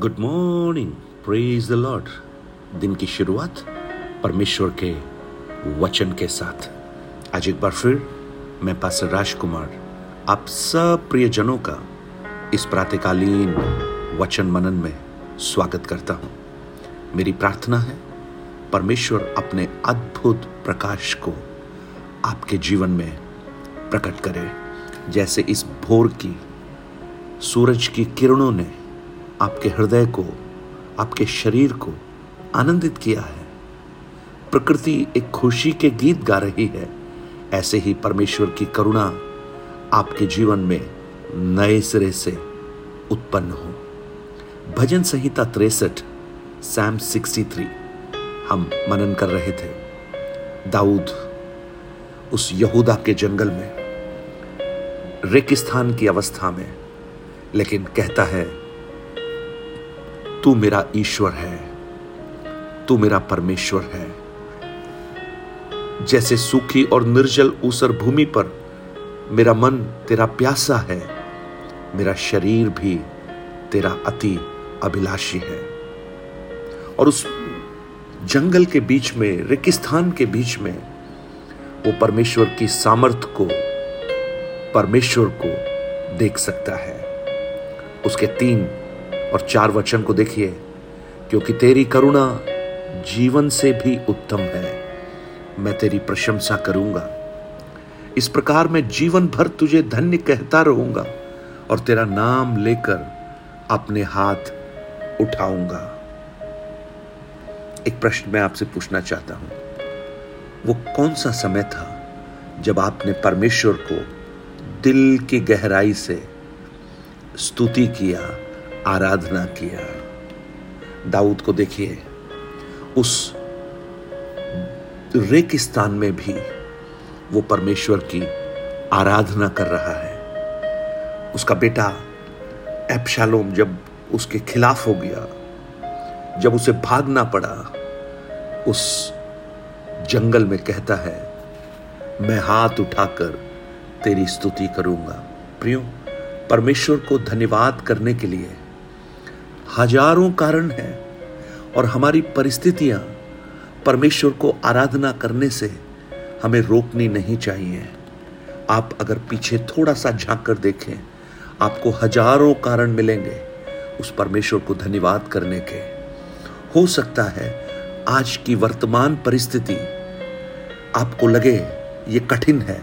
Good morning praise the lord दिन की शुरुआत परमेश्वर के वचन के साथ। आज एक बार फिर मैं पास राजकुमार, आप सब प्रियजनों का इस प्रातकालीन वचन मनन में स्वागत करता हूँ। मेरी प्रार्थना है परमेश्वर अपने अद्भुत प्रकाश को आपके जीवन में प्रकट करे। जैसे इस भोर की, सूरज की किरणों ने आपके हृदय को, आपके शरीर को आनंदित किया है। प्रकृति एक खुशी के गीत गा रही है। ऐसे ही परमेश्वर की करुणा आपके जीवन में नए सिरे से उत्पन्न हो। भजन संहिता तिरसठ सैम 63 हम मनन कर रहे थे। दाऊद, उस यहूदा के जंगल में, रेगिस्तान की अवस्था में, लेकिन कहता है तू मेरा ईश्वर है। तू मेरा परमेश्वर है। जैसे सूखी और निर्जल ऊसर भूमि पर मेरा मन तेरा प्यासा है, मेरा शरीर भी तेरा अति अभिलाषी है। और उस जंगल के बीच में, रेगिस्तान के बीच में, वो परमेश्वर की सामर्थ को, परमेश्वर को देख सकता है। उसके तीन और चार वचन को देखिए, क्योंकि तेरी करुणा जीवन से भी उत्तम है। मैं तेरी प्रशंसा करूँगा। इस प्रकार मैं जीवन भर तुझे धन्य कहता रहूँगा और तेरा नाम लेकर अपने हाथ उठाऊँगा। एक प्रश्न मैं आपसे पूछना चाहता हूँ। वो कौन सा समय था जब आपने परमेश्वर को दिल की गहराई से स्तुति किया आराधना किया। दाऊद को देखिए, उस रेगिस्तान में भी वो परमेश्वर की आराधना कर रहा है। उसका बेटा एप्शालोम जब उसके खिलाफ हो गया, जब उसे भागना पड़ा, उस जंगल में कहता है, मैं हाथ उठाकर तेरी स्तुति करूँगा। प्रियो, परमेश्वर को धन्यवाद करने के लिए हज़ारों कारण हैं और हमारी परिस्थितियाँ परमेश्वर को आराधना करने से हमें रोकनी नहीं चाहिए। आप अगर पीछे थोड़ा सा झाँक कर देखें, आपको हज़ारों कारण मिलेंगे उस परमेश्वर को धन्यवाद करने के। हो सकता है आज की वर्तमान परिस्थिति आपको लगे ये कठिन है,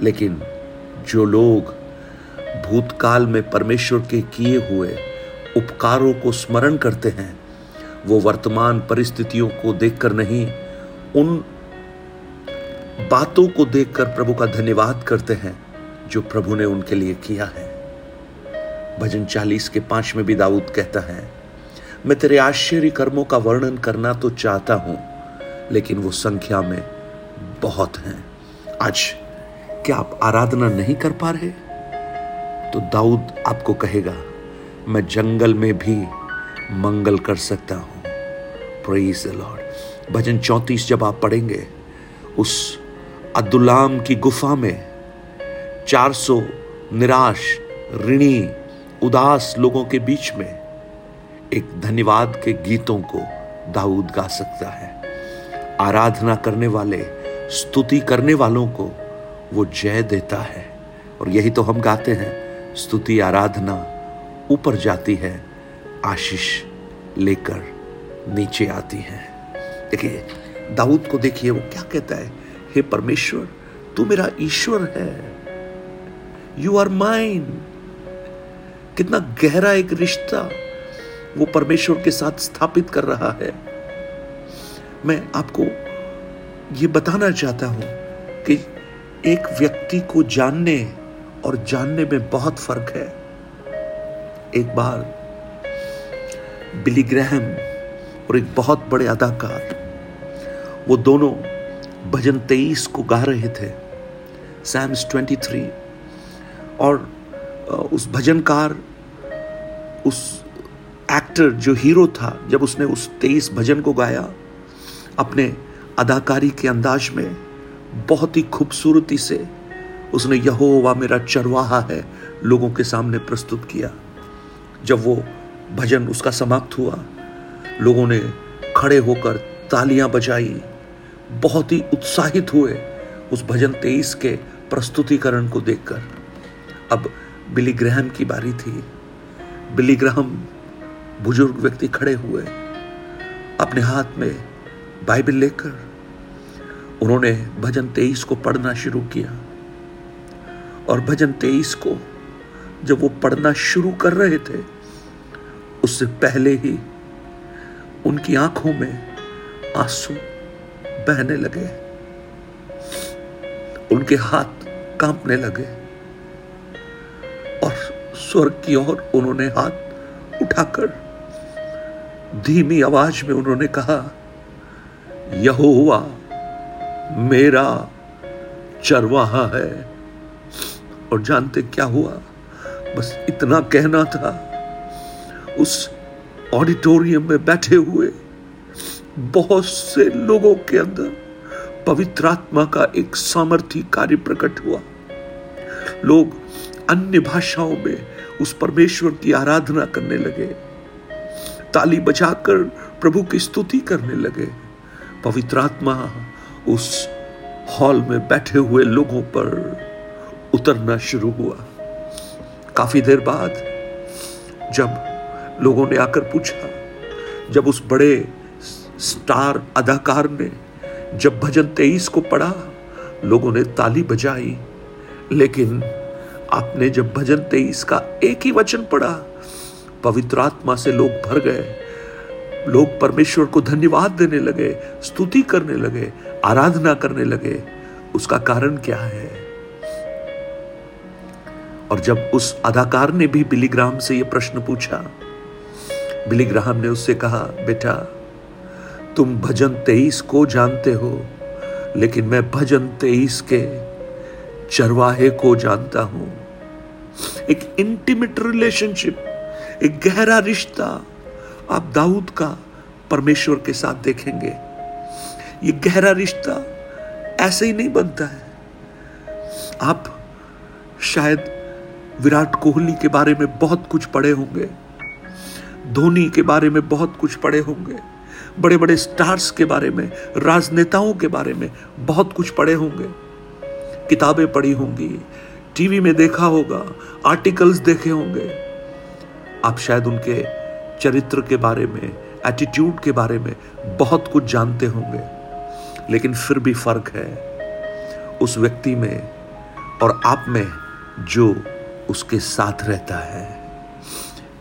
लेकिन जो लोग भूतकाल में परमेश्वर के किए हुए उपकारों को स्मरण करते हैं। वो वर्तमान परिस्थितियों को देखकर नहीं, उन बातों को देखकर प्रभु का धन्यवाद करते हैं, जो प्रभु ने उनके लिए किया है। भजन चालीस के पाँच में भी दाऊद कहता है, मैं तेरे आश्चर्य कर्मों का वर्णन करना तो चाहता हूँ, लेकिन वो संख्या में बहुत हैं। आज क्या आप आराधना नहीं कर पा रहे? तो दाऊद आपको कहेगा मैं जंगल में भी मंगल कर सकता हूँ। प्रेज द लॉर्ड भजन चौंतीस जब आप पढ़ेंगे, उस अब्दुल्लाम की गुफा में 400 निराश, ऋणी, उदास लोगों के बीच में एक धन्यवाद के गीतों को दाऊद गा सकता है। आराधना करने वाले, स्तुति करने वालों को वो जय देता है। और यही तो हम गाते हैं, स्तुति, आराधना। ऊपर जाती है, आशीष लेकर नीचे आती है। देखिए, दाऊद को देखिए, वो क्या कहता है? हे परमेश्वर, तू मेरा ईश्वर है। यू आर माइन कितना गहरा एक रिश्ता वो परमेश्वर के साथ स्थापित कर रहा है। मैं आपको ये बताना चाहता हूँ कि एक व्यक्ति को जानने और जानने में बहुत फ़र्क है। एक बार बिली ग्रहम और एक बहुत बड़े अदाकार, वो दोनों भजन तेईस को गा रहे थे सैम्स ट्वेंटी थ्री और उस भजनकार, उस एक्टर जो हीरो था, जब उसने उस तेईस भजन को गाया, अपने अदाकारी के अंदाज में बहुत ही खूबसूरती से उसने यहोवा मेरा चरवाहा है लोगों के सामने प्रस्तुत किया। जब वो भजन उसका समाप्त हुआ, लोगों ने खड़े होकर तालियाँ बजाई। बहुत ही उत्साहित हुए उस भजन तेईस के प्रस्तुतिकरण को देखकर। अब बिली ग्रहम की बारी थी। बिली ग्रहम बुज़ुर्ग व्यक्ति खड़े हुए, अपने हाथ में बाइबल लेकर, उन्होंने भजन तेईस को पढ़ना शुरू किया। और भजन तेईस को जब वो पढ़ना शुरू कर रहे थे, उससे पहले ही उनकी आँखों में आँसू बहने लगे। उनके हाथ कांपने लगे और स्वर्ग की ओर उन्होंने हाथ उठाकर धीमी आवाज़ में उन्होंने कहा, यहोवा मेरा चरवाहा है। और जानते क्या हुआ? बस इतना कहना था। उस ऑडिटोरियम में बैठे हुए बहुत से लोगों के अंदर पवित्र आत्मा का एक सामर्थ्य कार्य प्रकट हुआ। लोग अन्य भाषाओं में उस परमेश्वर की आराधना करने लगे। ताली बजाकर प्रभु की स्तुति करने लगे। पवित्र आत्मा उस हॉल में बैठे हुए लोगों पर उतरना शुरू हुआ। काफ़ी देर बाद जब लोगों ने आकर पूछा, जब उस बड़े स्टार अदाकार ने जब भजन तेईस को पढ़ा, लोगों ने ताली बजाई। लेकिन आपने जब भजन तेईस का एक ही वचन पढ़ा, पवित्र आत्मा से लोग भर गए। लोग परमेश्वर को धन्यवाद देने लगे, स्तुति करने लगे, आराधना करने लगे। उसका कारण क्या है? और जब उस अदाकार ने भी बिलीग्राम से यह प्रश्न पूछा बिलीग्राम ने उससे कहा, बेटा, तुम भजन तेईस को जानते हो, लेकिन मैं भजन तेईस के चरवाहे को जानता हूँ। एक इंटीमेट रिलेशनशिप एक गहरा रिश्ता आप दाऊद का परमेश्वर के साथ देखेंगे। ये गहरा रिश्ता ऐसे ही नहीं बनता है। आप शायद विराट कोहली के बारे में बहुत कुछ पढ़े होंगे। धोनी के बारे में बहुत कुछ पढ़े होंगे। बड़े बड़े स्टार्स के बारे में, राजनेताओं के बारे में बहुत कुछ पढ़े होंगे। किताबें पढ़ी होंगी, टीवी में देखा होगा, आर्टिकल्स देखे होंगे। आप शायद उनके चरित्र के बारे में एटीट्यूड के बारे में बहुत कुछ जानते होंगे। लेकिन फिर भी फ़र्क है, उस व्यक्ति में और आप में जो उसके साथ रहता है।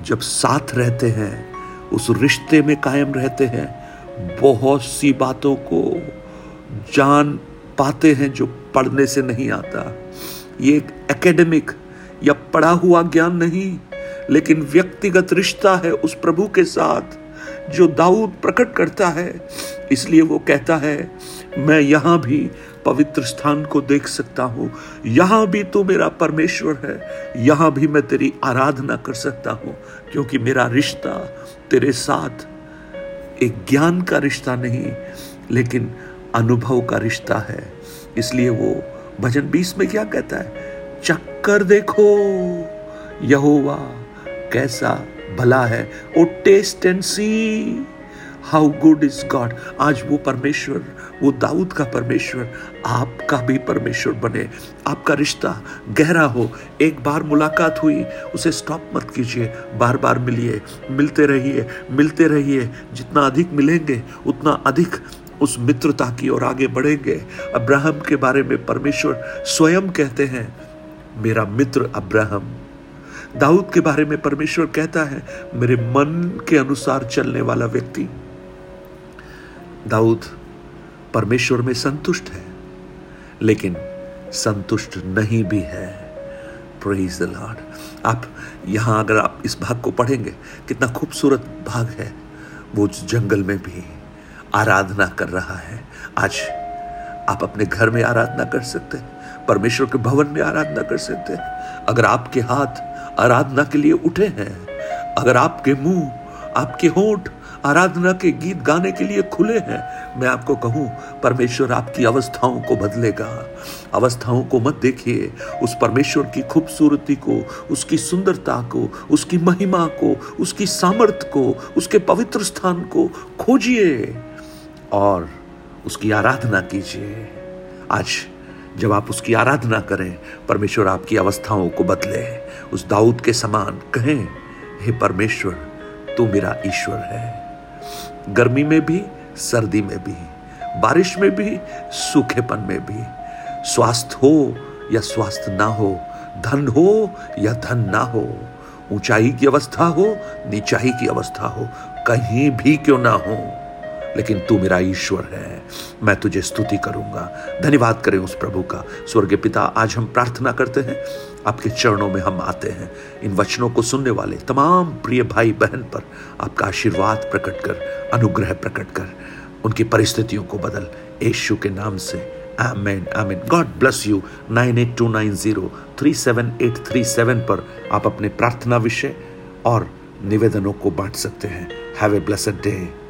जब साथ रहते हैं, उस रिश्ते में कायम रहते हैं, बहुत सी बातों को जान पाते हैं जो पढ़ने से नहीं आता। ये एक एकेडमिक या पढ़ा हुआ ज्ञान नहीं, लेकिन व्यक्तिगत रिश्ता है उस प्रभु के साथ, जो दाऊद प्रकट करता है। इसलिए वो कहता है मैं यहाँ भी पवित्र स्थान को देख सकता हूँ। यहाँ भी तू मेरा परमेश्वर है। यहाँ भी मैं तेरी आराधना कर सकता हूँ, क्योंकि मेरा रिश्ता तेरे साथ एक ज्ञान का रिश्ता नहीं, लेकिन अनुभव का रिश्ता है। इसलिए वो भजन बीस में क्या कहता है? चक्कर देखो, यहोवा कैसा भला है। O taste and see how good is God आज वो परमेश्वर, वो दाऊद का परमेश्वर, आपका भी परमेश्वर बने। आपका रिश्ता गहरा हो। एक बार मुलाकात हुई, उसे स्टॉप मत कीजिए। बार बार मिलिए, मिलते रहिए मिलते रहिए। जितना अधिक मिलेंगे, उतना अधिक उस मित्रता की ओर आगे बढ़ेंगे। अब्राहम के बारे में परमेश्वर स्वयं कहते हैं, मेरा मित्र अब्राहम। दाऊद के बारे में परमेश्वर कहता है, मेरे मन के अनुसार चलने वाला व्यक्ति। दाऊद परमेश्वर में संतुष्ट है, लेकिन संतुष्ट नहीं भी है। प्रेज द लॉर्ड आप यहाँ अगर आप इस भाग को पढ़ेंगे, कितना खूबसूरत भाग है। वो जंगल में भी आराधना कर रहा है। आज आप अपने घर में आराधना कर सकते हैं, परमेश्वर के भवन में आराधना कर सकते हैं। अगर आपके हाथ आराधना के लिए उठे हैं, अगर आपके मुँह, आपके होठ आराधना के गीत गाने के लिए खुले हैं। मैं आपको कहूँ, परमेश्वर आपकी अवस्थाओं को बदलेगा। अवस्थाओं को मत देखिए। उस परमेश्वर की खूबसूरती को, उसकी सुंदरता को, उसकी महिमा को, उसकी सामर्थ्य को, उसके पवित्र स्थान को खोजिए और उसकी आराधना कीजिए। आज जब आप उसकी आराधना करें, परमेश्वर आपकी अवस्थाओं को बदले। उस दाऊद के समान कहें, हे परमेश्वर, तू मेरा ईश्वर है। गर्मी में भी, सर्दी में भी, बारिश में भी, सूखेपन में भी। स्वास्थ्य हो या स्वास्थ्य ना हो, धन हो या धन ना हो, ऊंचाई की अवस्था हो, नीचाई की अवस्था हो, कहीं भी क्यों ना हो। लेकिन तू मेरा ईश्वर है। मैं तुझे स्तुति करूँगा। धन्यवाद करें उस प्रभु का। स्वर्ग पिता, आज हम प्रार्थना करते हैं। आपके चरणों में हम आते हैं। इन वचनों को सुनने वाले तमाम प्रिय भाई बहन पर आपका आशीर्वाद प्रकट कर, अनुग्रह प्रकट कर। उनकी परिस्थितियों को बदल। यीशु के नाम से। आमेन आमेन। God bless you. Nine eight two nine zero three seven eight three seven पर आप अपने प्रार्थना विषय और निवेदनों को बांट सकते हैं। Have a day.